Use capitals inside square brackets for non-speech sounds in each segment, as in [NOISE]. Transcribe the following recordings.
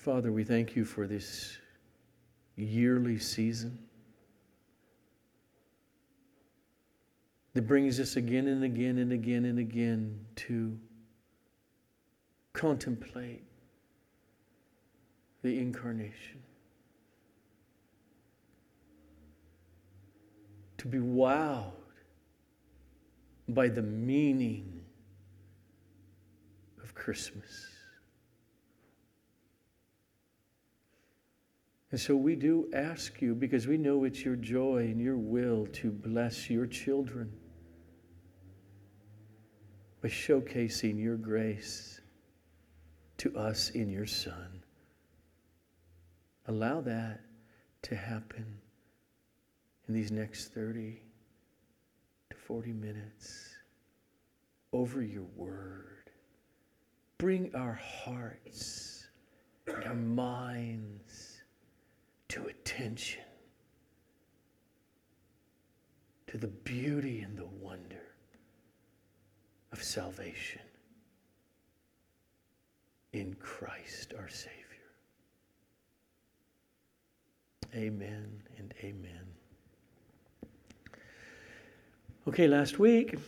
Father, we thank you for this yearly season that brings us again and again and again and again to contemplate the incarnation. To be wowed by the meaning of Christmas. And so we do ask you because we know it's your joy and your will to bless your children by showcasing your grace to us in your Son. Allow that to happen in these next 30 to 40 minutes over your word. Bring our hearts and our minds to attention to the beauty and the wonder of salvation in Christ our Savior. Amen and amen. Okay, last week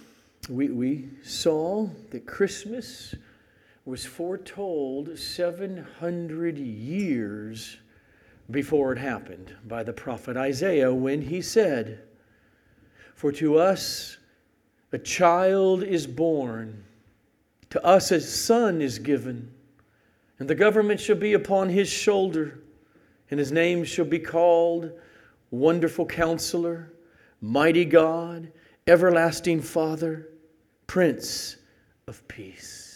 we, we saw that Christmas was foretold 700 years before it happened by the prophet Isaiah when he said, For to us a child is born, to us a son is given, and the government shall be upon his shoulder and his name shall be called Wonderful Counselor, Mighty God, Everlasting Father, Prince of Peace.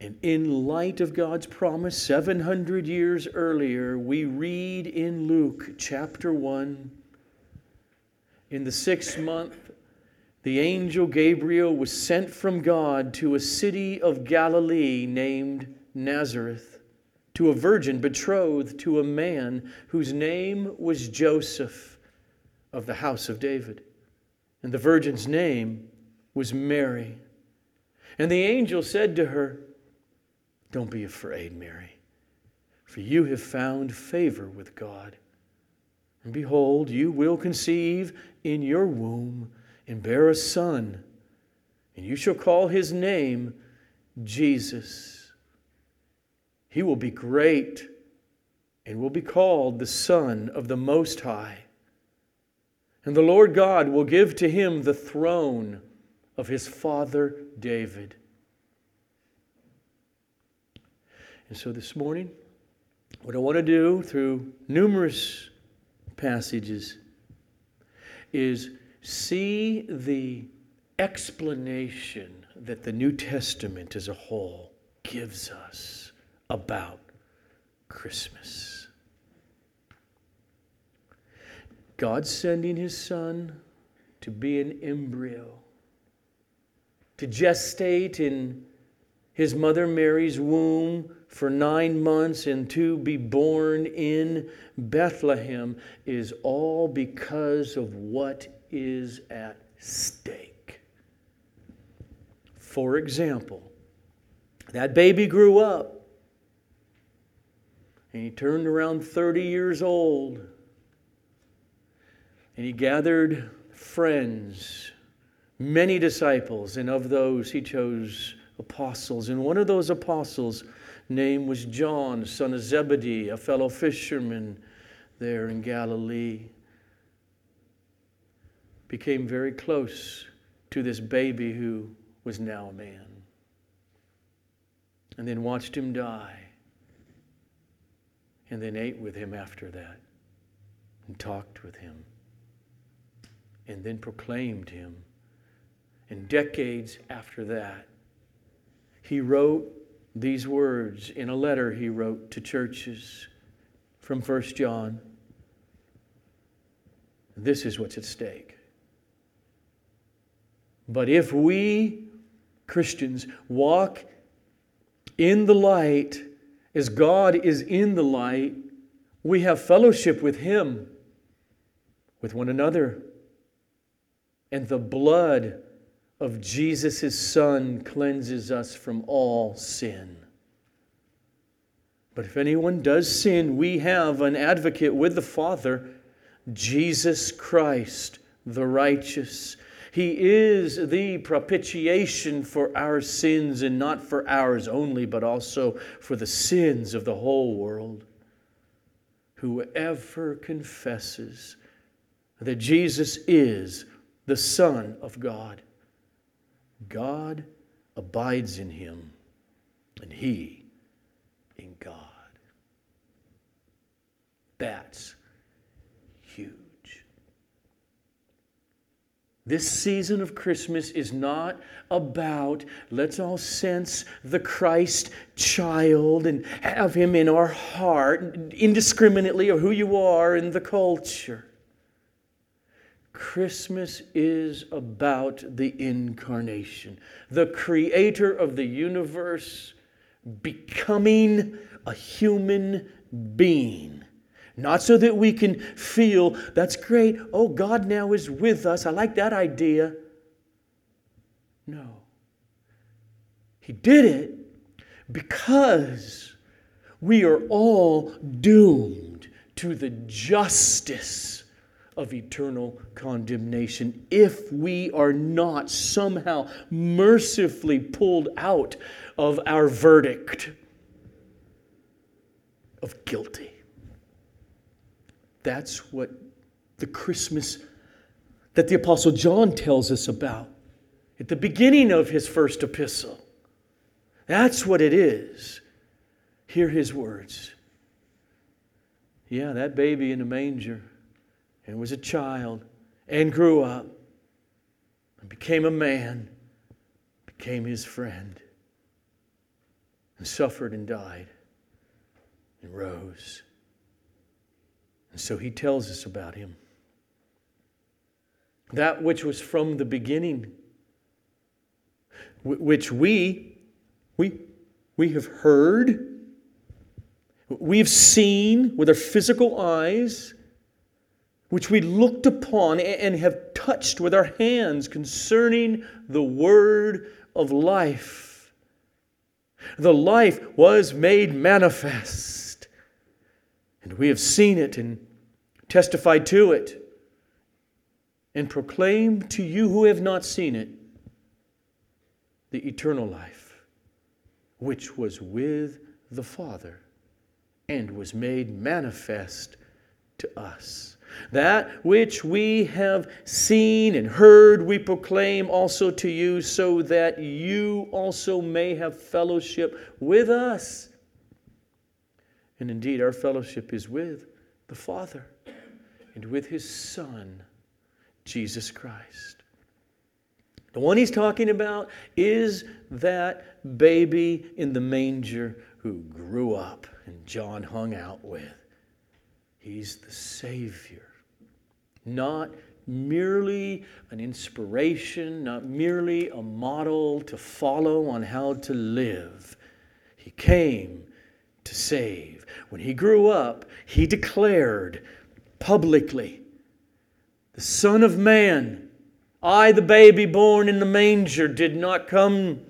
And in light of God's promise 700 years earlier, we read in Luke chapter 1 in the sixth month, the angel Gabriel was sent from God to a city of Galilee named Nazareth to a virgin betrothed to a man whose name was Joseph of the house of David. And the virgin's name was Mary. And the angel said to her, Don't be afraid, Mary, for you have found favor with God. And behold, you will conceive in your womb and bear a son, and you shall call his name Jesus. He will be great and will be called the Son of the Most High. And the Lord God will give to him the throne of his father David. And so this morning, what I want to do through numerous passages is see the explanation that the New Testament as a whole gives us about Christmas. God sending his son to be an embryo, to gestate in his mother Mary's womb for nine months and to be born in Bethlehem is all because of what is at stake. For example, that baby grew up and he turned around 30 years old. And he gathered friends, many disciples, and of those he chose apostles. And one of those apostles' name was John, son of Zebedee, a fellow fisherman there in Galilee. Became very close to this baby who was now a man. And then watched him die and then ate with him after that and talked with him and then proclaimed him. And decades after that, he wrote these words in a letter he wrote to churches from 1 John. This is what's at stake. But if we Christians walk in the light, as God is in the light, we have fellowship with Him, with one another. And the blood of Jesus' Son cleanses us from all sin. But if anyone does sin, we have an advocate with the Father, Jesus Christ, the righteous. He is the propitiation for our sins, and not for ours only, but also for the sins of the whole world. Whoever confesses that Jesus is the Son of God, God abides in him, and he in God. That's huge. This season of Christmas is not about let's all sense the Christ child and have him in our heart indiscriminately of who you are in the culture. Christmas is about the incarnation, the creator of the universe becoming a human being. Not so that we can feel, that's great, oh, God now is with us. I like that idea. No. He did it because we are all doomed to the justice of eternal condemnation if we are not somehow mercifully pulled out of our verdict of guilty. That's what the Christmas that the Apostle John tells us about at the beginning of his first epistle. That's what it is. Hear his words. Yeah, that baby in the manger and was a child and grew up and became a man, became his friend, and suffered and died and rose. And so he tells us about him. That which was from the beginning, which we, we, we have heard, we've seen with our physical eyes, which we looked upon and have touched with our hands concerning the word of life. The life was made manifest, and we have seen it and testified to it, and proclaim to you who have not seen it the eternal life, which was with the Father and was made manifest to us. That which we have seen and heard, we proclaim also to you, so that you also may have fellowship with us. And indeed, our fellowship is with the Father and with His Son, Jesus Christ. The one he's talking about is that baby in the manger who grew up and John hung out with. He's the Savior. Not merely an inspiration, not merely a model to follow on how to live. He came to save. When he grew up, he declared publicly, The Son of Man, I, the baby born in the manger, did not come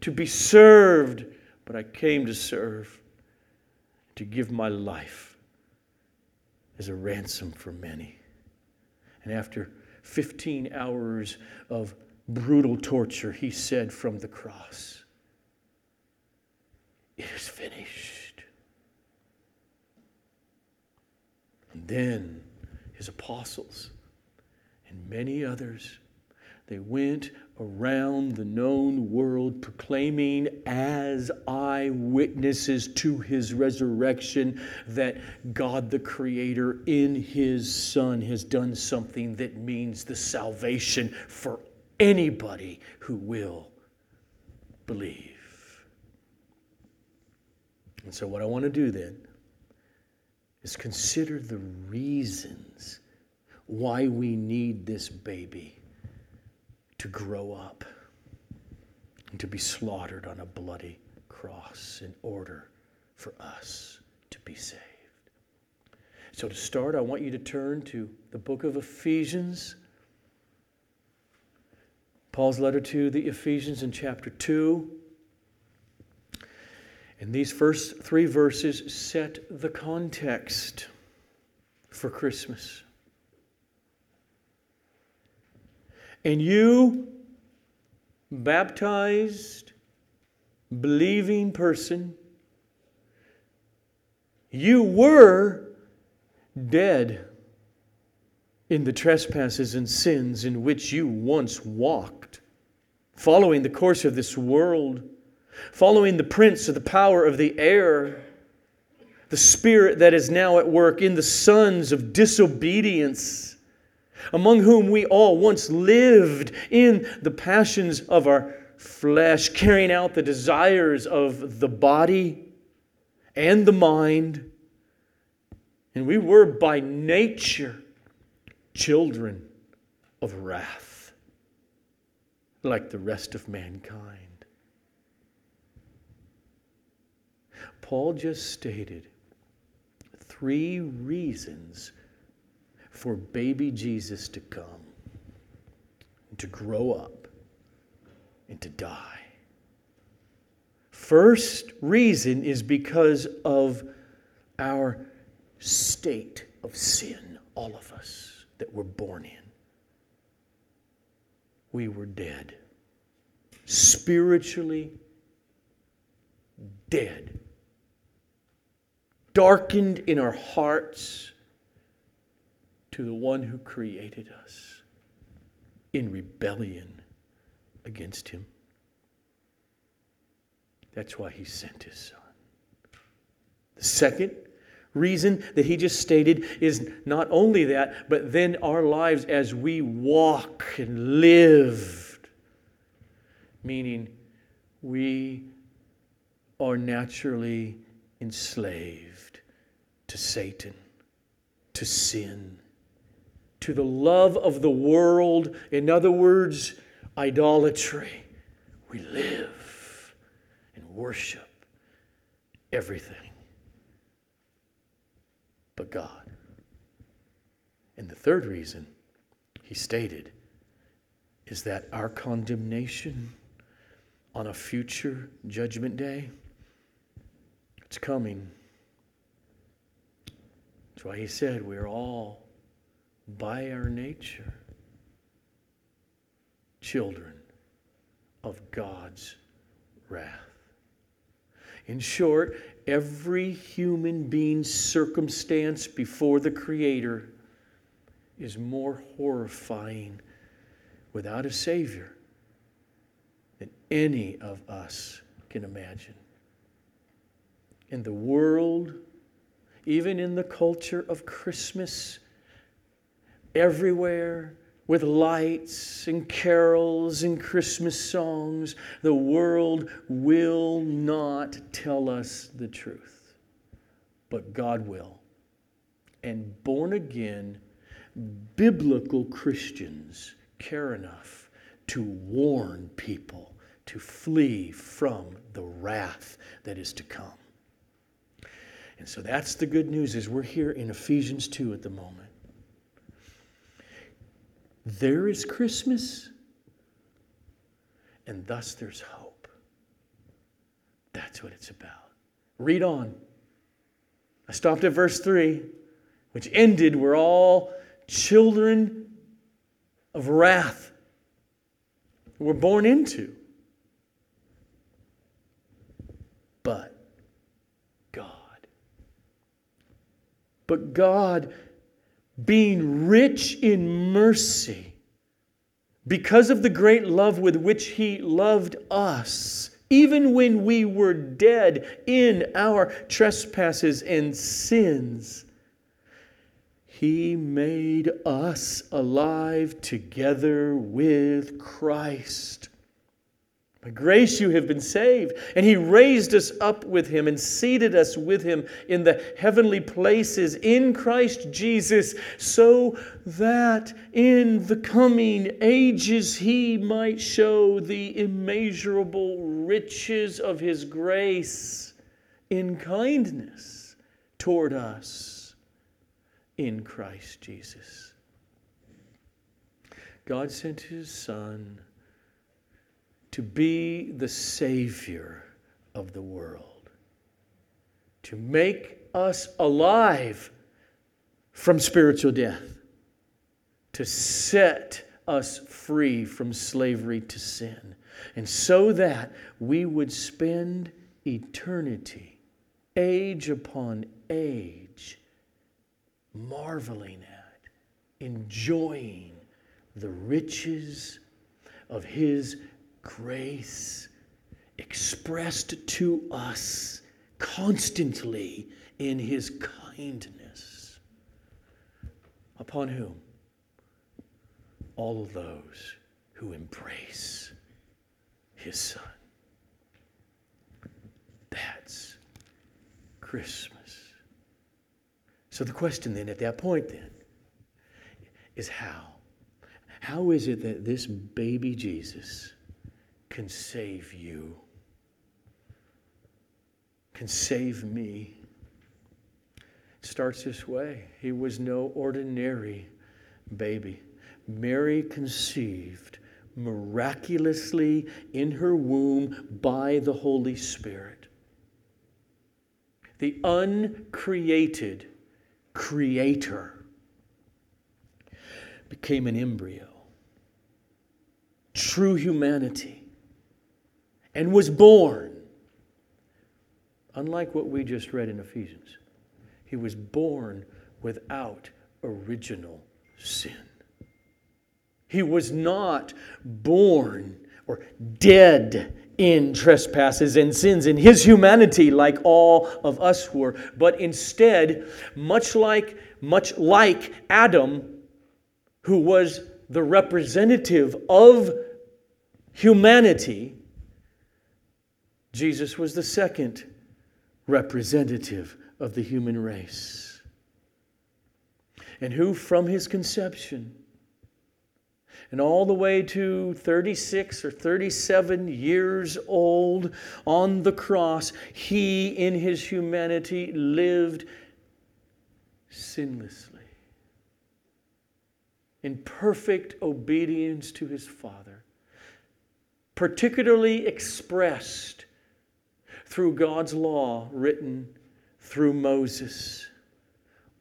to be served, but I came to serve, to give my life as a ransom for many. And after 15 hours of brutal torture, he said from the cross, It is finished. And then his apostles and many others, they went around the known world proclaiming as eyewitnesses to his resurrection that God the Creator in his Son has done something that means the salvation for anybody who will believe. And so, what I want to do then is consider the reasons why we need this baby to grow up and to be slaughtered on a bloody cross in order for us to be saved. So, to start, I want you to turn to the book of Ephesians. Paul's letter to the Ephesians in chapter 2. And these first three verses set the context for Christmas. And you, baptized, believing person, you were dead in the trespasses and sins in which you once walked, following the course of this world, following the prince of the power of the air, the spirit that is now at work in the sons of disobedience, among whom we all once lived in the passions of our flesh, carrying out the desires of the body and the mind. And we were by nature children of wrath, like the rest of mankind. Paul just stated three reasons for baby Jesus to come, to grow up, and to die. First reason is because of our state of sin, all of us that we're born in. We were dead, spiritually dead, darkened in our hearts to the one who created us in rebellion against him. That's why he sent his son. The second reason that he just stated is not only that, but then our lives as we walk and live, meaning we are naturally enslaved to Satan, to sin, to the love of the world. In other words, idolatry. We live and worship everything but God. And the third reason he stated is that our condemnation on a future judgment day it's coming. That's why he said we're all by our nature children of God's wrath. In short, every human being's circumstance before the Creator is more horrifying without a Savior than any of us can imagine. In the world, even in the culture of Christmas, everywhere, with lights and carols and Christmas songs, the world will not tell us the truth. But God will. And born again, biblical Christians care enough to warn people to flee from the wrath that is to come. And so that's the good news is we're here in Ephesians 2 at the moment. There is Christmas, and thus there's hope. That's what it's about. Read on. I stopped at verse 3, which ended, we're all children of wrath. We're born into. But God. But God being rich in mercy, because of the great love with which He loved us, even when we were dead in our trespasses and sins, He made us alive together with Christ. By grace you have been saved. And he raised us up with him and seated us with him in the heavenly places in Christ Jesus, so that in the coming ages he might show the immeasurable riches of his grace in kindness toward us in Christ Jesus. God sent his Son to be the Savior of the world. to make us alive from spiritual death, to set us free from slavery to sin, and so that we would spend eternity, age upon age, marveling at, enjoying the riches of His grace expressed to us constantly in His kindness. Upon whom? All of those who embrace His Son. That's Christmas. So the question then at that point then is how? How is it that this baby Jesus can save you? Can save me? It starts this way. He was no ordinary baby. Mary conceived miraculously in her womb by the Holy Spirit. The uncreated creator became an embryo, true humanity, and was born. Unlike what we just read in Ephesians, he was born without original sin. He was not born or dead in trespasses and sins in his humanity like all of us were but instead much like much like Adam who was the representative of humanity Jesus was the second representative of the human race. And who from his conception and all the way to 36 or 37 years old on the cross, he in his humanity lived sinlessly, in perfect obedience to his Father, particularly expressed through God's law written through Moses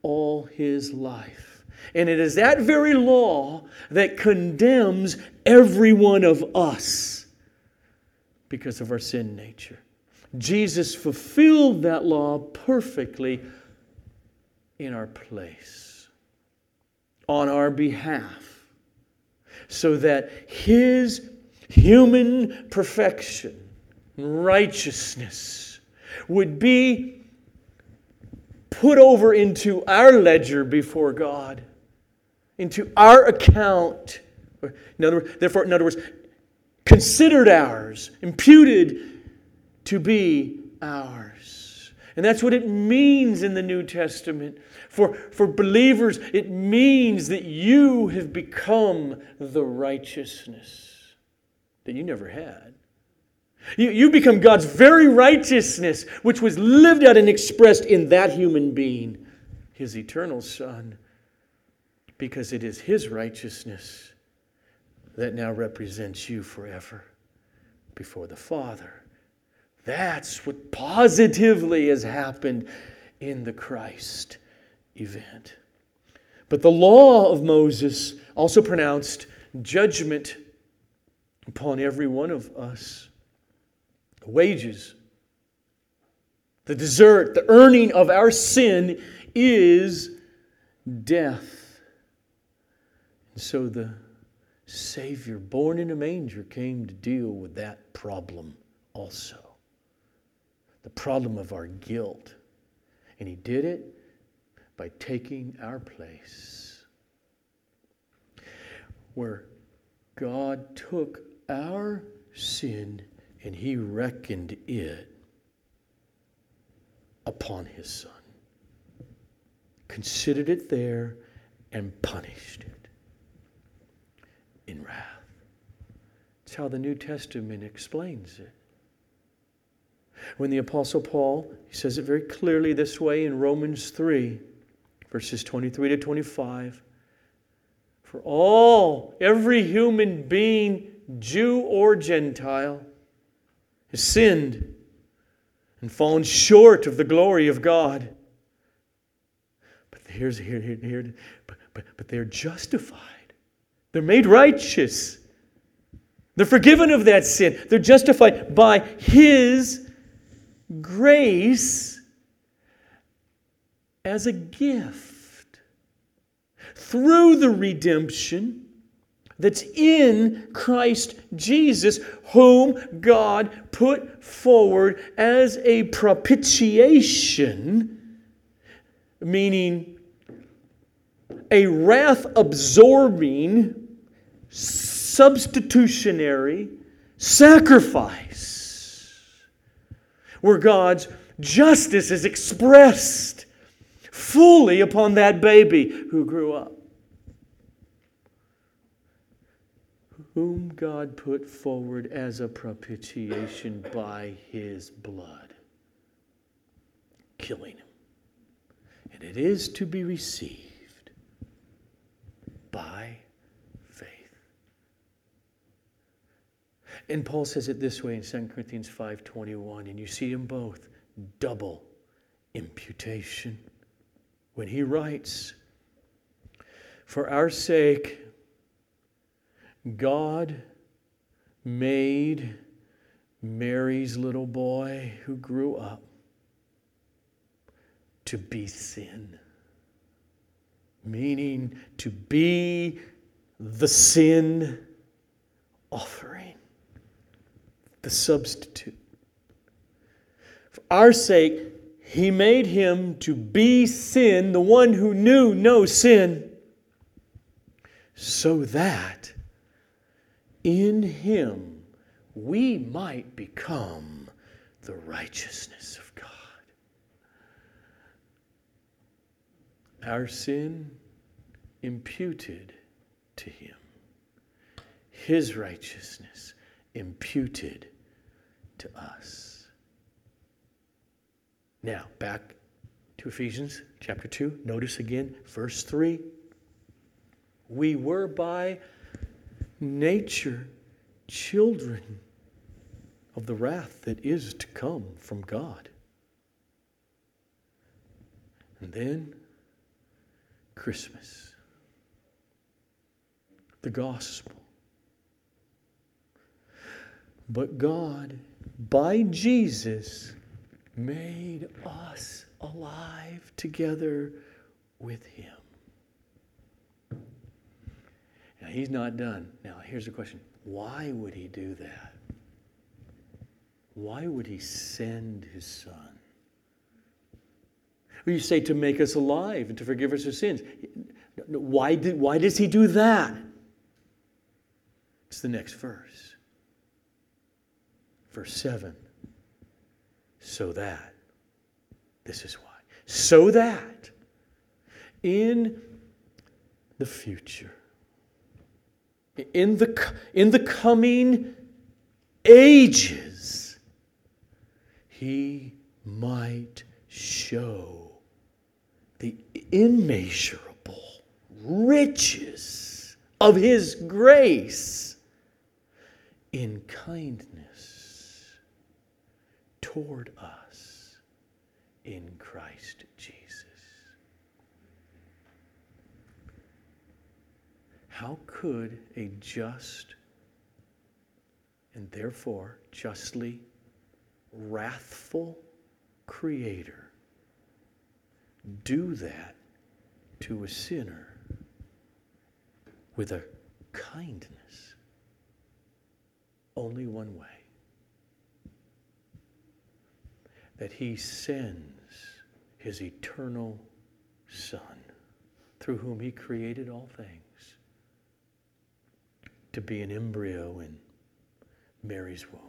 all his life. And it is that very law that condemns every one of us because of our sin nature. Jesus fulfilled that law perfectly in our place, on our behalf, so that His human perfection, righteousness, would be put over into our ledger before God into our account. In other, words, therefore, in other words, considered ours, imputed to be ours. And that's what it means in the New Testament. For, for believers, it means that you have become the righteousness that you never had. You, you become God's very righteousness, which was lived out and expressed in that human being, his eternal Son because it is His righteousness that now represents you forever before the Father. That's what positively has happened in the Christ event. But the law of Moses also pronounced judgment upon every one of us. The wages, the desert, the earning of our sin is death. And so the Savior, born in a manger, came to deal with that problem also the problem of our guilt. And He did it by taking our place. Where God took our sin and He reckoned it upon His Son, considered it there, and punished it in wrath. It's how the New Testament explains it. When the Apostle Paul, he says it very clearly this way in Romans 3, verses 23 to 25. For all, every human being, Jew or Gentile, has sinned and fallen short of the glory of God. But here's here, here, here but, but, but they're justified. They're made righteous. They're forgiven of that sin. They're justified by His grace as a gift through the redemption that's in Christ Jesus, whom God put forward as a propitiation, meaning a wrath absorbing, substitutionary sacrifice, where God's justice is expressed fully upon that baby who grew up. Whom God put forward as a propitiation by his blood, killing him. And it is to be received by faith. And Paul says it this way in 2 Corinthians 5:21, and you see them both, double imputation. When he writes, For our sake, God made Mary's little boy who grew up to be sin, meaning to be the sin offering, the substitute. For our sake, he made him to be sin, the one who knew no sin, so that in him we might become the righteousness of God. Our sin imputed to him, his righteousness imputed to us. Now, back to Ephesians chapter 2. Notice again, verse 3. We were by nature children of the wrath that is to come from God. And then Christmas, the gospel. But God, by Jesus, made us alive together with Him. Now, he's not done. Now, here's the question why would he do that? Why would he send his son? Well, you say to make us alive and to forgive us our sins. Why, did, why does he do that? It's the next verse. Verse 7. So that. This is why. So that in the future, in the, in the coming ages, he might show the immeasurable riches of his grace in kindness toward us in Christ Jesus. How could a just and therefore justly wrathful creator do that to a sinner with a kindness? Only one way that he sends his eternal Son, through whom he created all things to be an embryo in Mary's womb,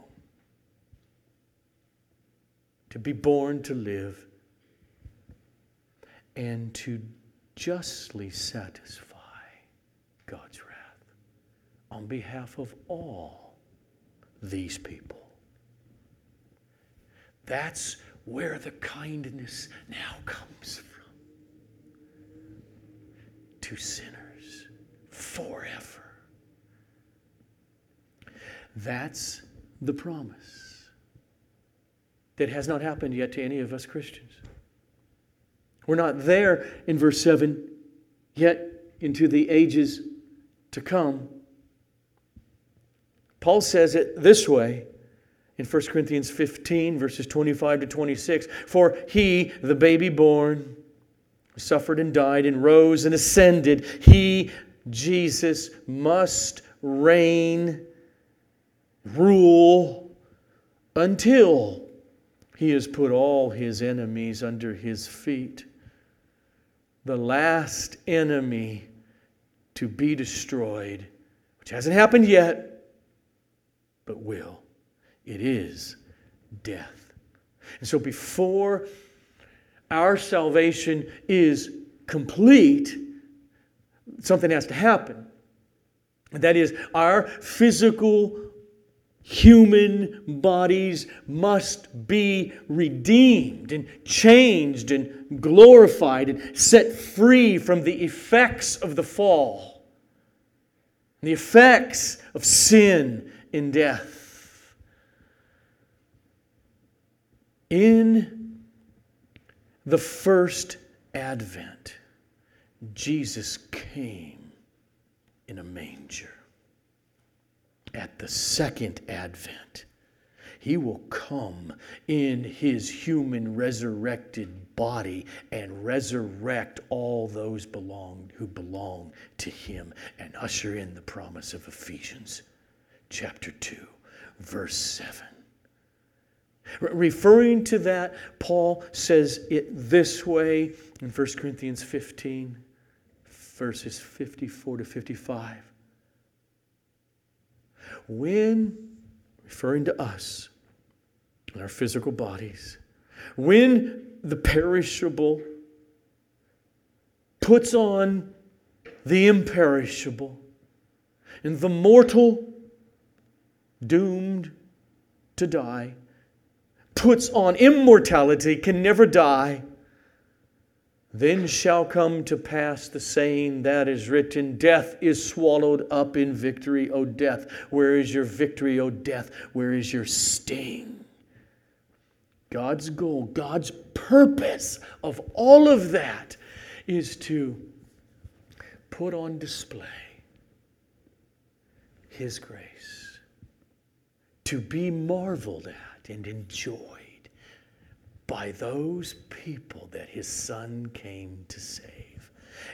to be born to live, and to justly satisfy God's wrath on behalf of all these people. That's where the kindness now comes from. To sinners forever. That's the promise. that has not happened yet to any of us Christians. We're not there in verse 7 yet into the ages to come. Paul says it this way in 1 Corinthians 15, verses 25 to 26 For he, the baby born, suffered and died and rose and ascended, he, Jesus, must reign, rule until he has put all his enemies under his feet. The last enemy to be destroyed, which hasn't happened yet, but will. It is death. And so before our salvation is complete, something has to happen. And that is, our physical human bodies must be redeemed and changed and glorified and set free from the effects of the fall, the effects of sin and death. In the first advent, Jesus came in a manger at the second advent, he will come in his human resurrected body and resurrect all those belong, who belong to him and usher in the promise of Ephesians chapter 2, verse 7. Re- referring to that, Paul says it this way in 1 Corinthians 15, verses 54 to 55 when, referring to us and our physical bodies, when the perishable puts on the imperishable, and the mortal, doomed to die, puts on immortality, can never die then shall come to pass the saying that is written Death is swallowed up in victory, O death. Where is your victory, O death? Where is your sting? God's goal, God's purpose of all of that is to put on display His grace, to be marveled at and enjoyed by those people that his son came to save,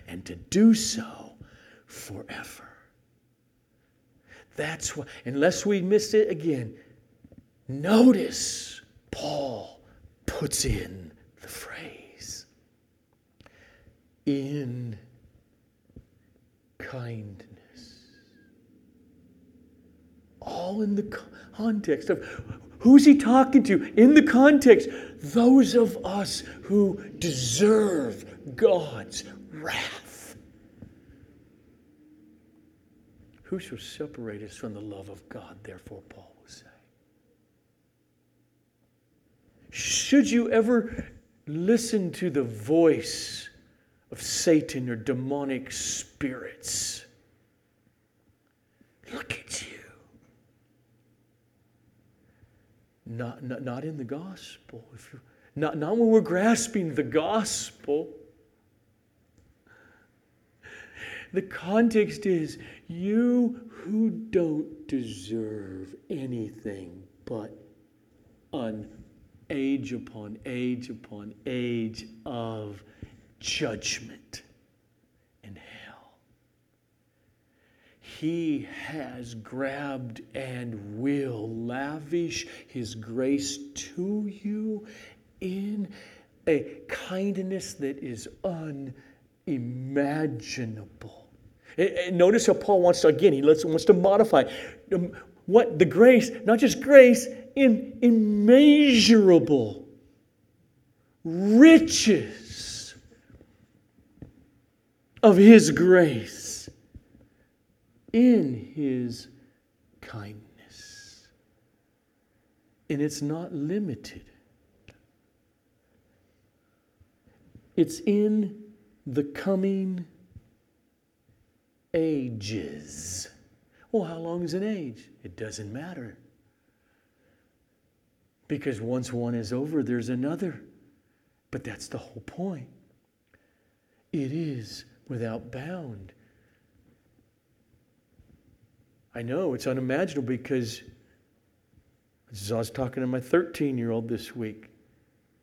and to do so forever. That's why, unless we miss it again, notice Paul puts in the phrase in kindness. All in the context of who's he talking to? In the context, those of us who deserve God's wrath. Who shall separate us from the love of God, therefore, Paul will say? Should you ever listen to the voice of Satan or demonic spirits, look at you. Not, not, not in the gospel. If you, not, not when we're grasping the gospel. The context is you who don't deserve anything but an age upon age upon age of judgment He has grabbed and will lavish His grace to you in a kindness that is unimaginable. Notice how Paul wants to, again, he wants to modify um, what the grace, not just grace, in immeasurable riches of His grace in his kindness. And it's not limited, it's in the coming ages. Well, how long is an age? It doesn't matter. Because once one is over, there's another. But that's the whole point. It is without bound. I know it's unimaginable because as I was talking to my 13 year old this week.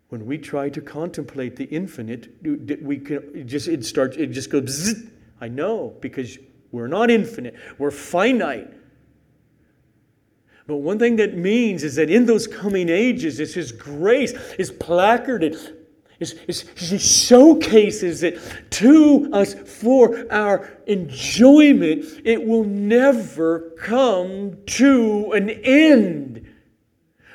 When we try to contemplate the infinite, we can it just it starts it just goes. I know because we're not infinite, we're finite. But one thing that means is that in those coming ages, it's His grace is placarded, is, is, He showcases it to us for our enjoyment. It will never come to an end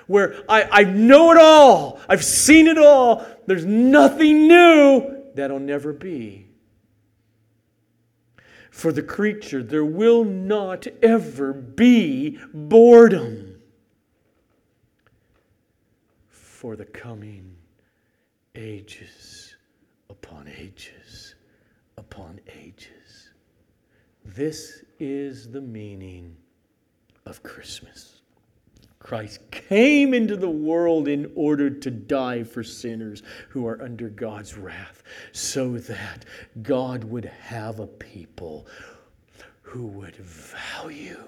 where I, I know it all, I've seen it all, there's nothing new, that'll never be. For the creature, there will not ever be boredom. For the coming ages upon ages upon ages. This is the meaning of Christmas. Christ came into the world in order to die for sinners who are under God's wrath, so that God would have a people who would value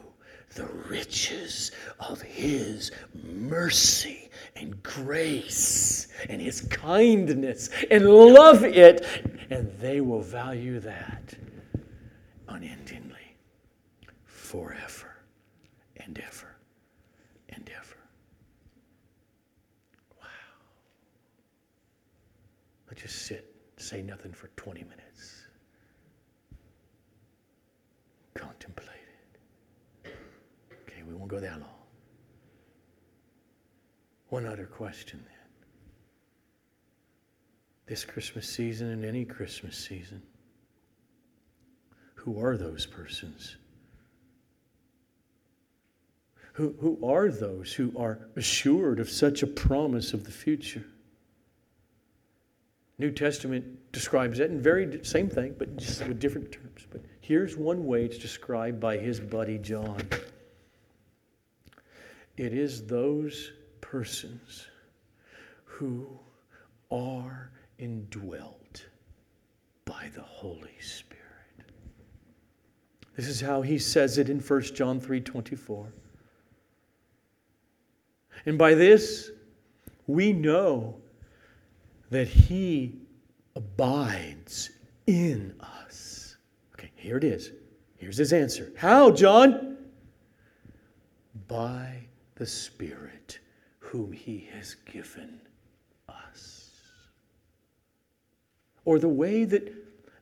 the riches of His mercy and grace and His kindness and love it, and they will value that unendingly forever and ever. And ever. Wow. Let's just sit, say nothing for 20 minutes. Contemplate we won't go that long. One other question then. This Christmas season and any Christmas season, who are those persons? Who, who are those who are assured of such a promise of the future? New Testament describes it in very same thing, but just with different terms. But here's one way it's described by his buddy John. It is those persons who are indwelt by the Holy Spirit. This is how he says it in 1 John 3:24. And by this we know that He abides in us. Okay, here it is. Here's his answer. How, John? By the Spirit whom He has given us. Or the way that,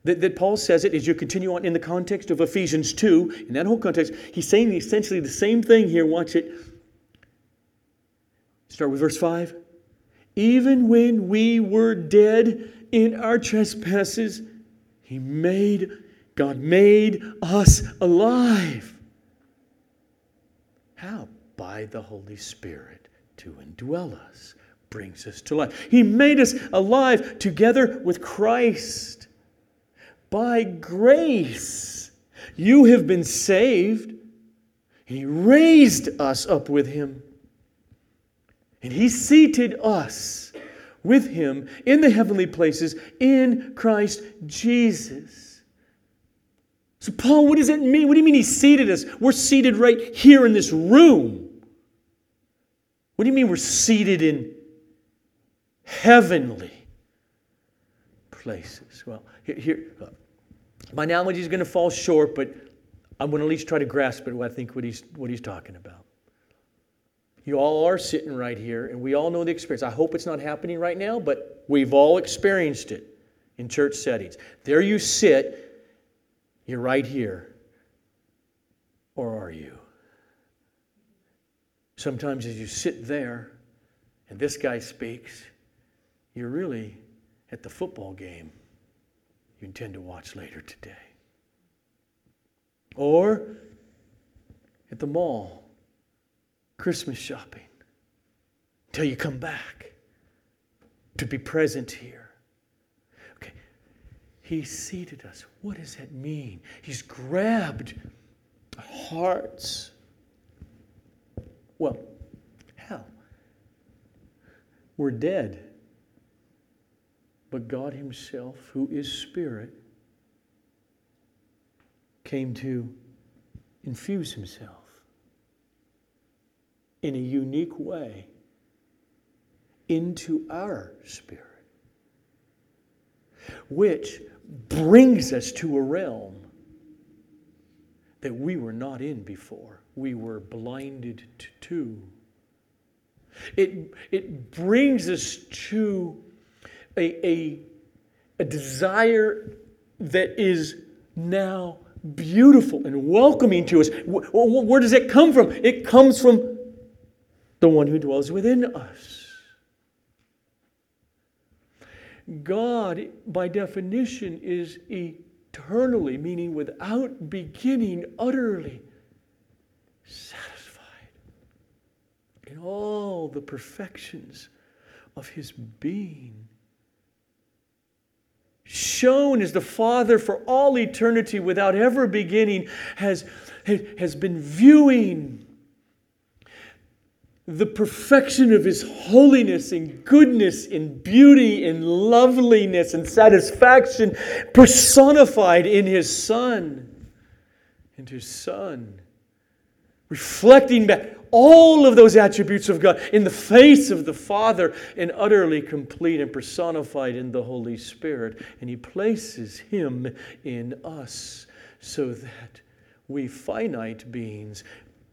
that, that Paul says it, as you continue on in the context of Ephesians 2, in that whole context, he's saying essentially the same thing here. Watch it. Start with verse 5 even when we were dead in our trespasses, He made, God made us alive. How? By the Holy Spirit to indwell us, brings us to life. He made us alive together with Christ. By grace, you have been saved. He raised us up with Him and he seated us with him in the heavenly places in Christ Jesus. So, Paul, what does that mean? What do you mean he seated us? We're seated right here in this room. What do you mean we're seated in heavenly places? Well, here, here my analogy is going to fall short, but I'm going to at least try to grasp it. I think what he's what he's talking about. You all are sitting right here, and we all know the experience. I hope it's not happening right now, but we've all experienced it in church settings. There you sit, you're right here. Or are you? Sometimes as you sit there and this guy speaks, you're really at the football game you intend to watch later today. Or at the mall Christmas shopping until you come back to be present here. Okay. He seated us. What does that mean? He's grabbed hearts. Well, how? were dead. But God Himself, who is Spirit, came to infuse Himself in a unique way into our spirit, which brings us to a realm that we were not in before. We were blinded to. It, it brings us to a, a, a desire that is now beautiful and welcoming to us. Where does it come from? It comes from the one who dwells within us. God, by definition, is eternally, meaning without beginning, utterly satisfied in all the perfections of his being. Shown as the Father for all eternity without ever beginning, has, has been viewing the perfection of his holiness and goodness and beauty and loveliness and satisfaction personified in his Son. And his Son, reflecting back all of those attributes of God in the face of the Father and utterly complete and personified in the Holy Spirit. And he places him in us so that we finite beings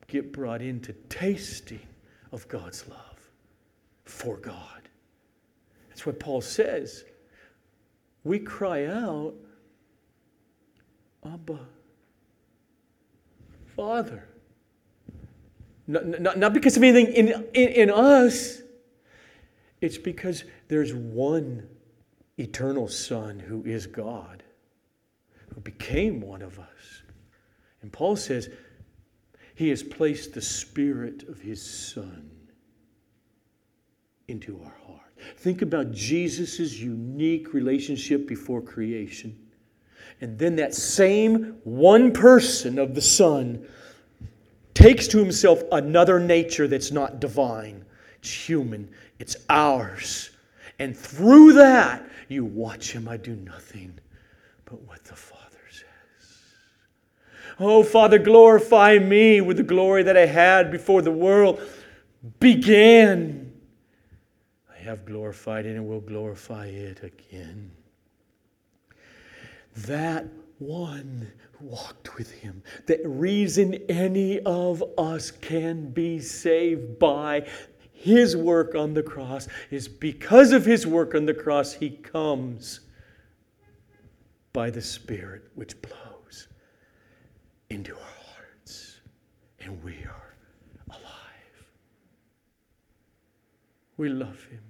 get brought into tasting of God's love for God. That's what Paul says. We cry out, Abba, Father. Not, not, not because of anything in, in, in us, it's because there's one eternal Son who is God, who became one of us. And Paul says, he has placed the Spirit of His Son into our heart. Think about Jesus' unique relationship before creation. And then that same one person of the Son takes to himself another nature that's not divine, it's human, it's ours. And through that, you watch him. I do nothing but what the Father says. Oh, Father, glorify me with the glory that I had before the world began. I have glorified it and will glorify it again. That one walked with him. The reason any of us can be saved by his work on the cross is because of his work on the cross, he comes by the Spirit which blows into our hearts, and we are alive. We love Him.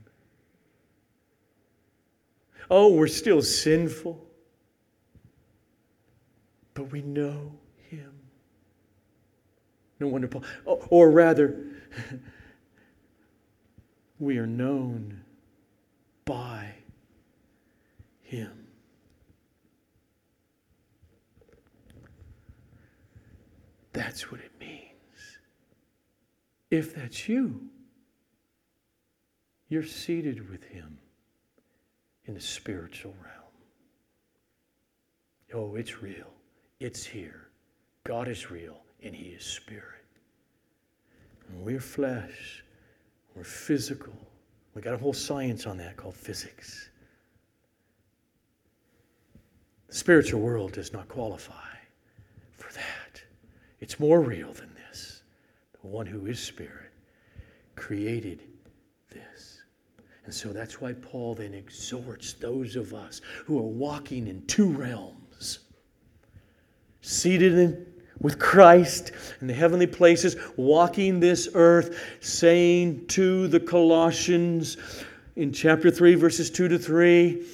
Oh, we're still sinful, but we know Him. No wonder Paul, or rather, [LAUGHS] we are known by Him. That's what it means. If that's you, you're seated with Him in the spiritual realm. Oh, it's real. It's here. God is real, and He is spirit. And we're flesh. We're physical. We got a whole science on that called physics. The spiritual world does not qualify for that. It's more real than this. The one who is Spirit created this. And so that's why Paul then exhorts those of us who are walking in two realms, seated in, with Christ in the heavenly places, walking this earth, saying to the Colossians in chapter 3, verses 2 to 3,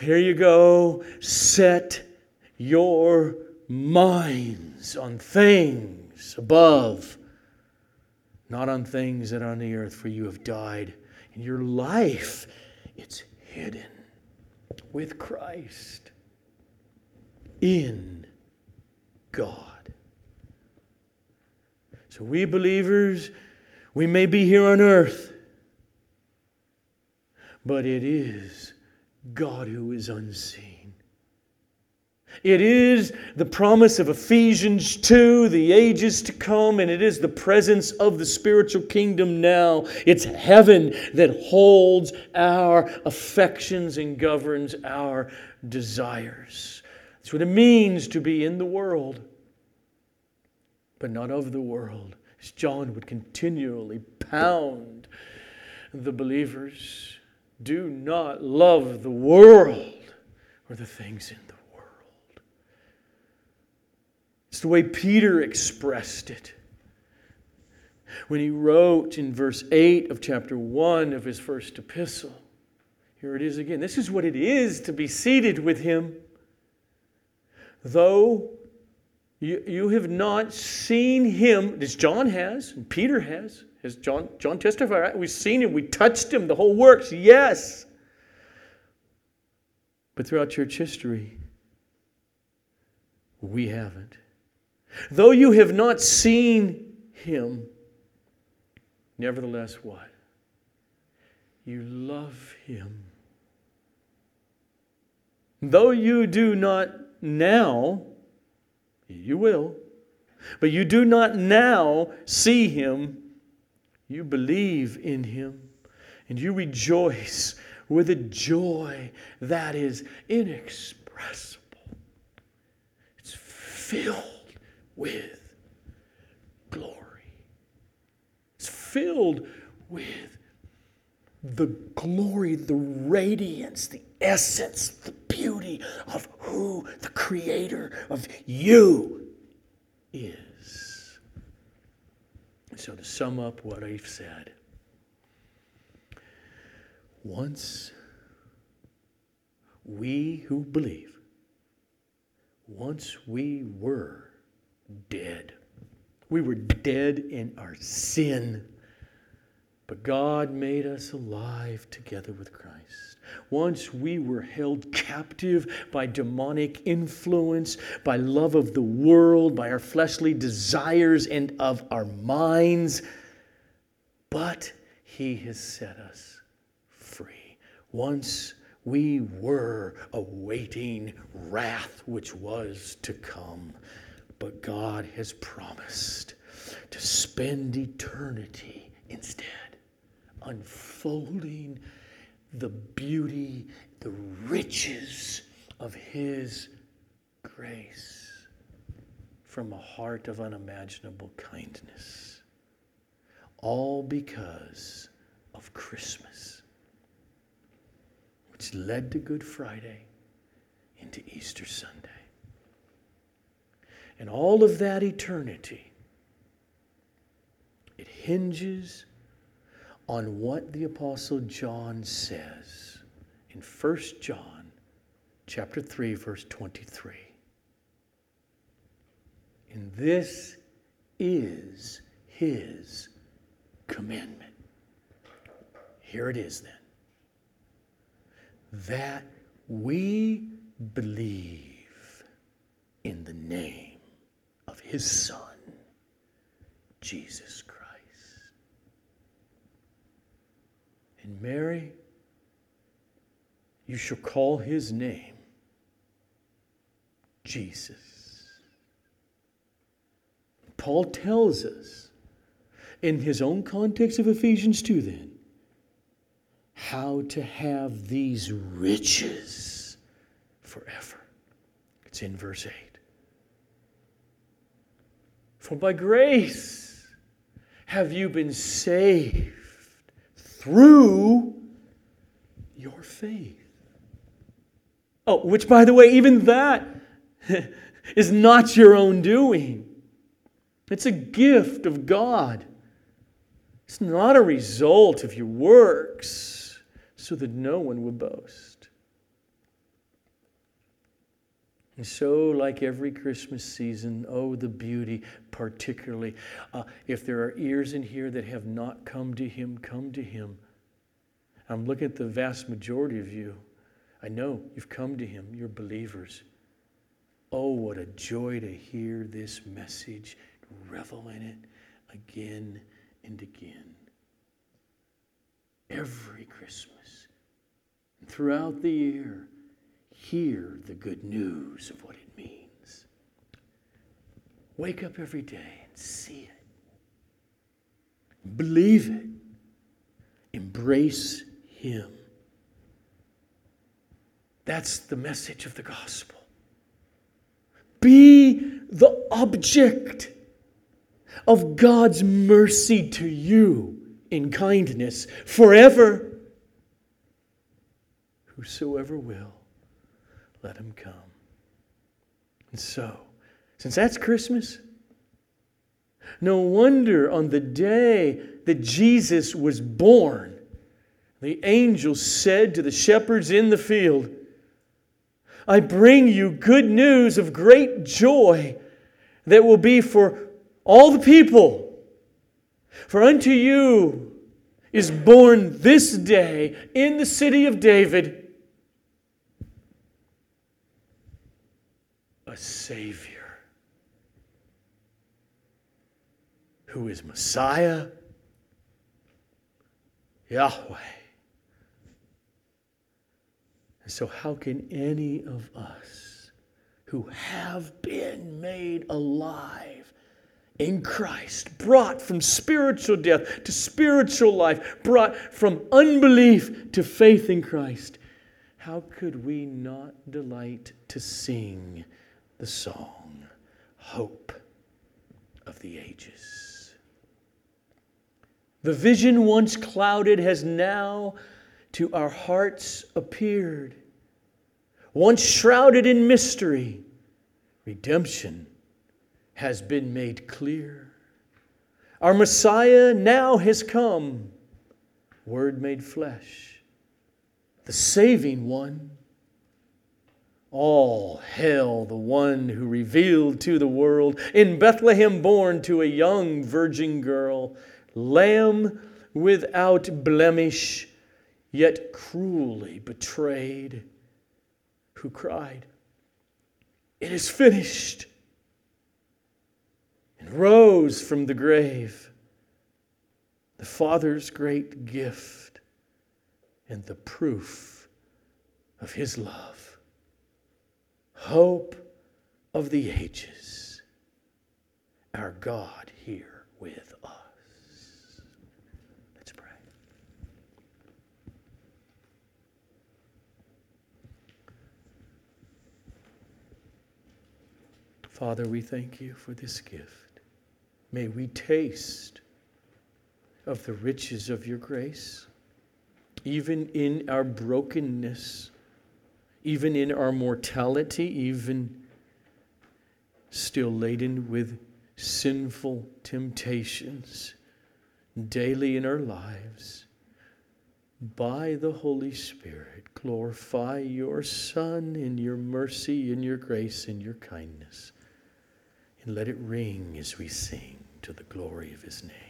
here you go, set your minds on things above, not on things that are on the earth, for you have died. And your life, it's hidden with Christ in God. So, we believers, we may be here on earth, but it is God who is unseen. It is the promise of Ephesians 2, the ages to come, and it is the presence of the spiritual kingdom now. It's heaven that holds our affections and governs our desires. That's what it means to be in the world, but not of the world. As John would continually pound the believers do not love the world or the things in the world. it's the way Peter expressed it. When he wrote in verse 8 of chapter 1 of his first epistle, here it is again. This is what it is to be seated with him. Though you, you have not seen him, as John has, and Peter has, as John, John testified, right? we've seen him, we touched him, the whole works, yes. But throughout church history, we haven't. Though you have not seen him, nevertheless, what? You love him. Though you do not now, you will, but you do not now see him, you believe in him, and you rejoice with a joy that is inexpressible. It's filled with glory. It's filled with the glory, the radiance, the essence, the beauty of who the creator of you is. So, to sum up what I've said, once we who believe, once we were dead. We were dead in our sin. But God made us alive together with Christ. Once we were held captive by demonic influence, by love of the world, by our fleshly desires and of our minds. But He has set us free. Once we were awaiting wrath which was to come. But God has promised to spend eternity instead unfolding the beauty, the riches of His grace from a heart of unimaginable kindness. All because of Christmas, which led to Good Friday into Easter Sunday. And all of that eternity, it hinges on what the apostle John says in 1 John chapter 3 verse 23. And this is his commandment. Here it is then. That we believe in the name of his Son, Jesus Christ. And Mary, you shall call his name Jesus. Paul tells us in his own context of Ephesians 2 then how to have these riches forever. It's in verse 8. For by grace have you been saved through your faith. Oh, which, by the way, even that [LAUGHS] is not your own doing. It's a gift of God. It's not a result of your works, so that no one would boast. And so, like every Christmas season, oh, the beauty, particularly. Uh, if there are ears in here that have not come to Him, come to Him. I'm looking at the vast majority of you. I know you've come to Him, you're believers. Oh, what a joy to hear this message, revel in it again and again. Every Christmas, throughout the year, hear the good news of what it means. Wake up every day and see it. Believe it. Embrace Him. That's the message of the gospel. Be the object of God's mercy to you in kindness forever. Whosoever will, let him come. And so, since that's Christmas, no wonder on the day that Jesus was born, the angel said to the shepherds in the field, I bring you good news of great joy that will be for all the people. For unto you is born this day in the city of David Savior who is Messiah, Yahweh. And so, how can any of us who have been made alive in Christ, brought from spiritual death to spiritual life, brought from unbelief to faith in Christ, how could we not delight to sing the song, Hope of the Ages? The vision once clouded has now to our hearts appeared. Once shrouded in mystery, redemption has been made clear. Our Messiah now has come, Word made flesh, the saving one. All hail the one who revealed to the world, in Bethlehem born to a young virgin girl, lamb without blemish, yet cruelly betrayed, who cried, It is finished and rose from the grave. The Father's great gift and the proof of His love. Hope of the ages, our God here with us. Let's pray. Father, we thank you for this gift. May we taste of the riches of your grace, even in our brokenness, even in our mortality, even still laden with sinful temptations daily in our lives. By the Holy Spirit, glorify your Son in your mercy, in your grace, in your kindness. And let it ring as we sing to the glory of his name.